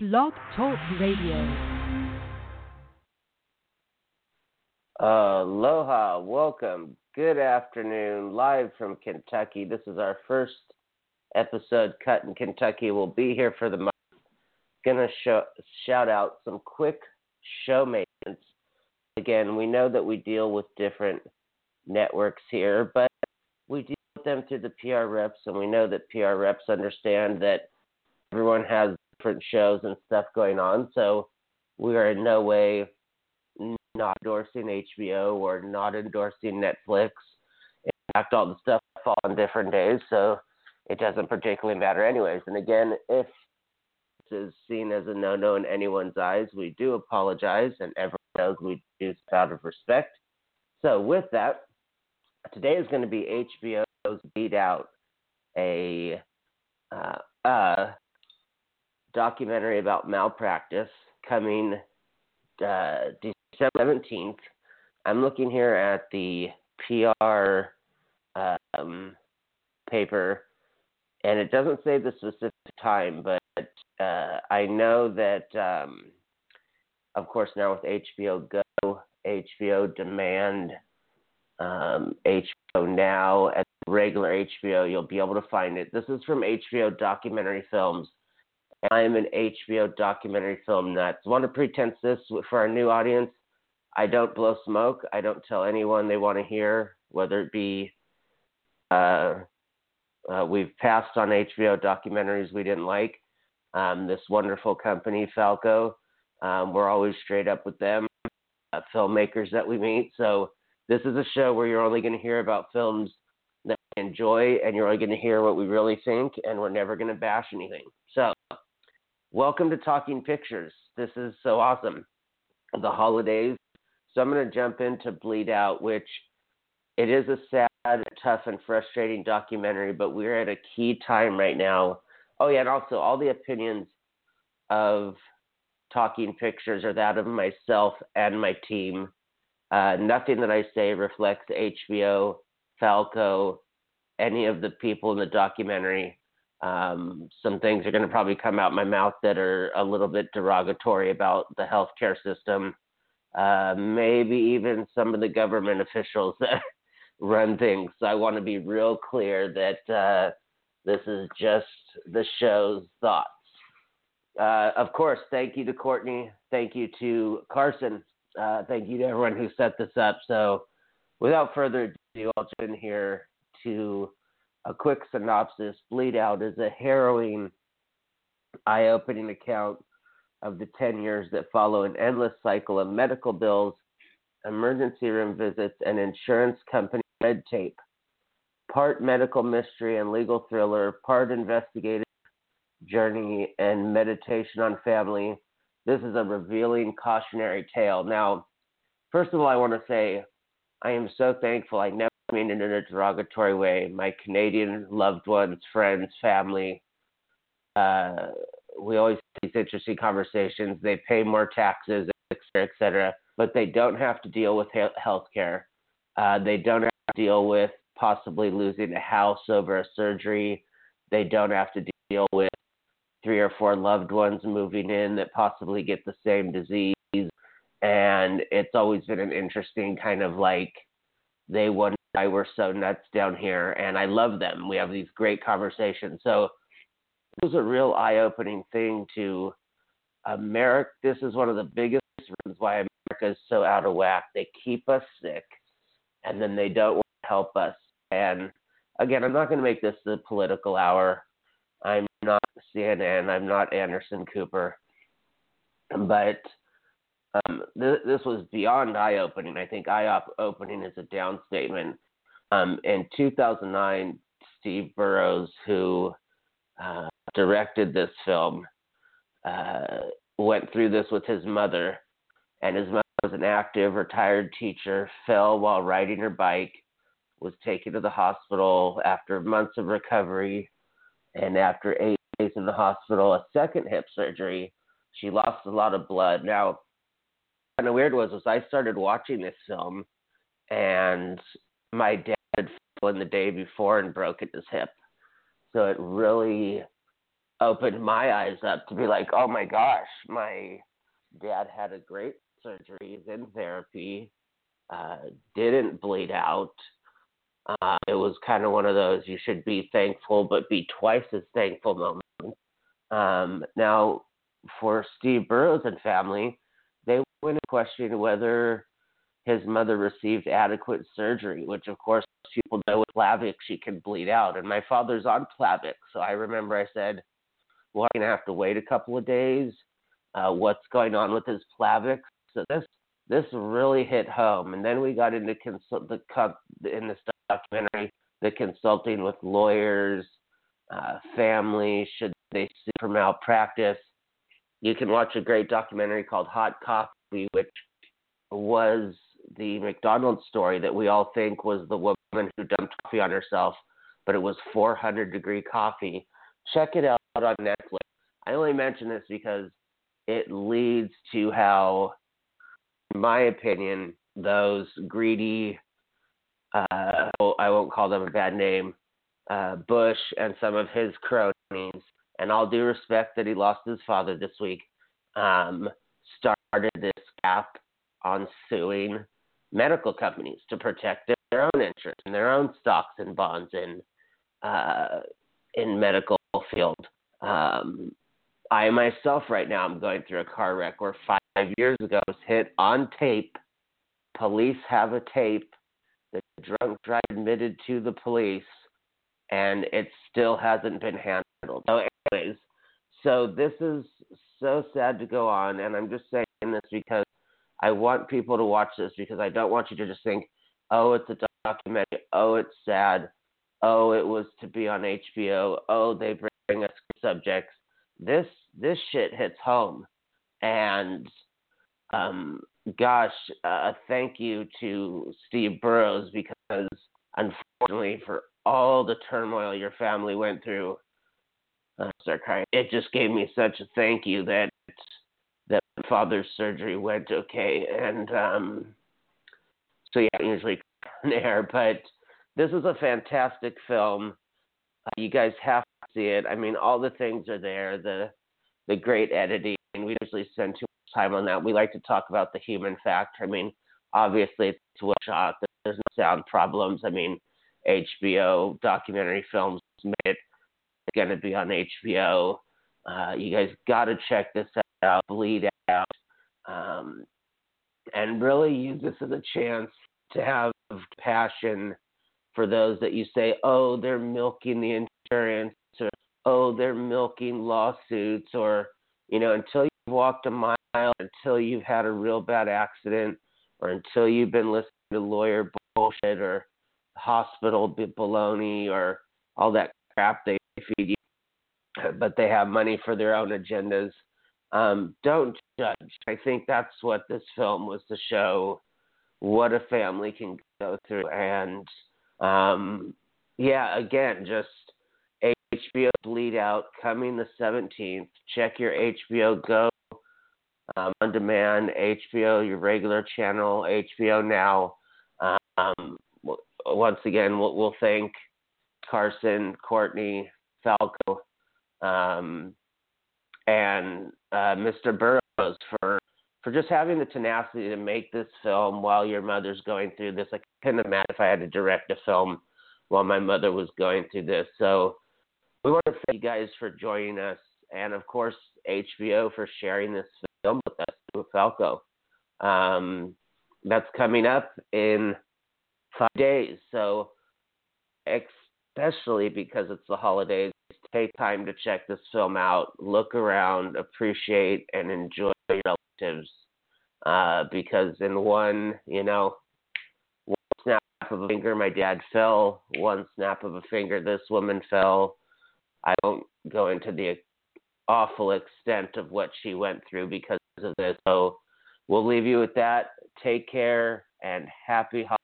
Blog Talk Radio. Aloha, welcome. Good afternoon, live from Kentucky. This is our first episode cut in Kentucky. We'll be here for the month. Gonna show, shout out some quick show maintenance. Again, we know that we deal with different networks here, but we deal with them through the PR reps, and we know that PR reps understand that everyone has different shows and stuff going on. So we are in no way not endorsing HBO or not endorsing Netflix. In fact, all the stuff fall on different days, so it doesn't particularly matter, anyways. And again, if this is seen as a no-no in anyone's eyes, we do apologize, and everyone knows we do out of respect. So with that, today is going to be HBO's Bleed Out a uh, uh, documentary about malpractice coming uh, December 17th. I'm looking here at the PR um, paper, and it doesn't say the specific time, but uh, I know that, um, of course, now with HBO Go, HBO Demand, um, HBO Now, and regular HBO, you'll be able to find it. This is from HBO Documentary Films. I'm an HBO documentary film nuts. Want to pretense this for our new audience? I don't blow smoke. I don't tell anyone they want to hear, whether it be uh, uh, we've passed on HBO documentaries we didn't like. Um, this wonderful company, Falco, um, we're always straight up with them, uh, filmmakers that we meet. So this is a show where you're only going to hear about films that we enjoy, and you're only going to hear what we really think, and we're never going to bash anything. So welcome to Talking Pictures. This is so awesome. The holidays. So I'm going to jump into Bleed Out, which it is a sad, tough, and frustrating documentary, but we're at a key time right now. Oh, yeah, and also all the opinions of Talking Pictures are that of myself and my team. Uh, nothing that I say reflects HBO, Falco, any of the people in the documentary. Um, some things are going to probably come out my mouth that are a little bit derogatory about the healthcare system. Uh, maybe even some of the government officials that run things. So I want to be real clear that uh, this is just the show's thoughts. Uh, of course, thank you to Courtney. Thank you to Carson. Uh, thank you to everyone who set this up. So, without further ado, I'll jump in here to a quick synopsis. Bleed Out is a harrowing, eye opening account of the 10 years that follow an endless cycle of medical bills, emergency room visits, and insurance company red tape. Part medical mystery and legal thriller, part investigative journey and meditation on family. This is a revealing cautionary tale. Now, first of all, I want to say I am so thankful. I never mean it in a derogatory way. My Canadian loved ones, friends, family, uh, we always have these interesting conversations. They pay more taxes, et cetera, et cetera, but they don't have to deal with health care. Uh, they don't have to deal with possibly losing a house over a surgery. They don't have to deal with three or four loved ones moving in that possibly get the same disease. And it's always been an interesting kind of like they wonder why we're so nuts down here. And I love them. We have these great conversations. So it was a real eye opening thing to America. This is one of the biggest reasons why America is so out of whack. They keep us sick and then they don't want to help us. And again, I'm not going to make this the political hour. I'm not CNN. I'm not Anderson Cooper. But um, th- this was beyond eye opening. I think eye opening is a down statement. Um, in 2009, Steve Burrows, who uh, directed this film, uh, went through this with his mother, and his mother was an active retired teacher, fell while riding her bike, was taken to the hospital after months of recovery, and after eight days in the hospital, a second hip surgery. She lost a lot of blood. Now, kind of weird was was I started watching this film, and my dad had fallen the day before and broken his hip, so it really opened my eyes up to be like, oh my gosh, my dad had a great surgery, is in therapy, uh, didn't bleed out. Uh, it was kind of one of those you should be thankful, but be twice as thankful moments. Um, now, for Steve Burrows and family, they went and questioned whether his mother received adequate surgery, which of course people know with Plavix she can bleed out. And my father's on Plavix, so I remember I said, "Well, I'm gonna have to wait a couple of days. Uh, what's going on with his Plavix?" So this this really hit home. And then we got into consult the in this documentary the consulting with lawyers, uh, family, should they sue for malpractice. You can watch a great documentary called Hot Coffee, which was the McDonald's story that we all think was the woman who dumped coffee on herself, but it was 400 degree coffee. Check it out on Netflix. I only mention this because it leads to how, in my opinion, those greedy, uh, I won't call them a bad name, uh, Bush and some of his cronies, and all due respect that he lost his father this week, um, started this gap on suing medical companies to protect their own interests and their own stocks and bonds in uh, in medical field. Um, I myself right now I'm going through a car wreck where five years ago was hit on tape. Police have a tape. The drunk driver admitted to the police, and it still hasn't been handled. So, so this is so sad to go on, and I'm just saying this because I want people to watch this because I don't want you to just think, oh, it's a documentary. Oh, it's sad. Oh, it was to be on HBO. Oh, they bring us subjects. This this shit hits home, and um, gosh, uh, thank you to Steve Burrows because unfortunately for all the turmoil your family went through, uh, crying. It just gave me such a thank you that that father's surgery went okay, and um, so yeah, usually there. But this is a fantastic film. Uh, you guys have to see it. I mean, all the things are there. The the great editing. We usually spend too much time on that. We like to talk about the human factor. I mean, obviously it's well shot. There's no sound problems. I mean, HBO documentary films made it. Going to be on HBO. Uh, you guys got to check this out, bleed out, um, and really use this as a chance to have passion for those that you say, oh, they're milking the insurance, or oh, they're milking lawsuits, or you know, until you've walked a mile, until you've had a real bad accident, or until you've been listening to lawyer bullshit or hospital baloney or all that crap they but they have money for their own agendas. Um, don't judge. I think that's what this film was to show what a family can go through. And um, yeah, again, just HBO Bleed Out coming the 17th. Check your HBO Go um, on demand, HBO, your regular channel, HBO Now. Um, once again, we'll, we'll thank Carson, Courtney, Falco, um, and uh, Mr. Burrows for for just having the tenacity to make this film while your mother's going through this. I couldn't imagine if I had to direct a film while my mother was going through this. So we want to thank you guys for joining us, and of course HBO for sharing this film with us with Falco. Um, that's coming up in five days. So especially because it's the holidays, take time to check this film out, look around, appreciate, and enjoy your relatives. Uh, because in one, you know, one snap of a finger, my dad fell. One snap of a finger, this woman fell. I won't go into the awful extent of what she went through because of this. So we'll leave you with that. Take care and happy holidays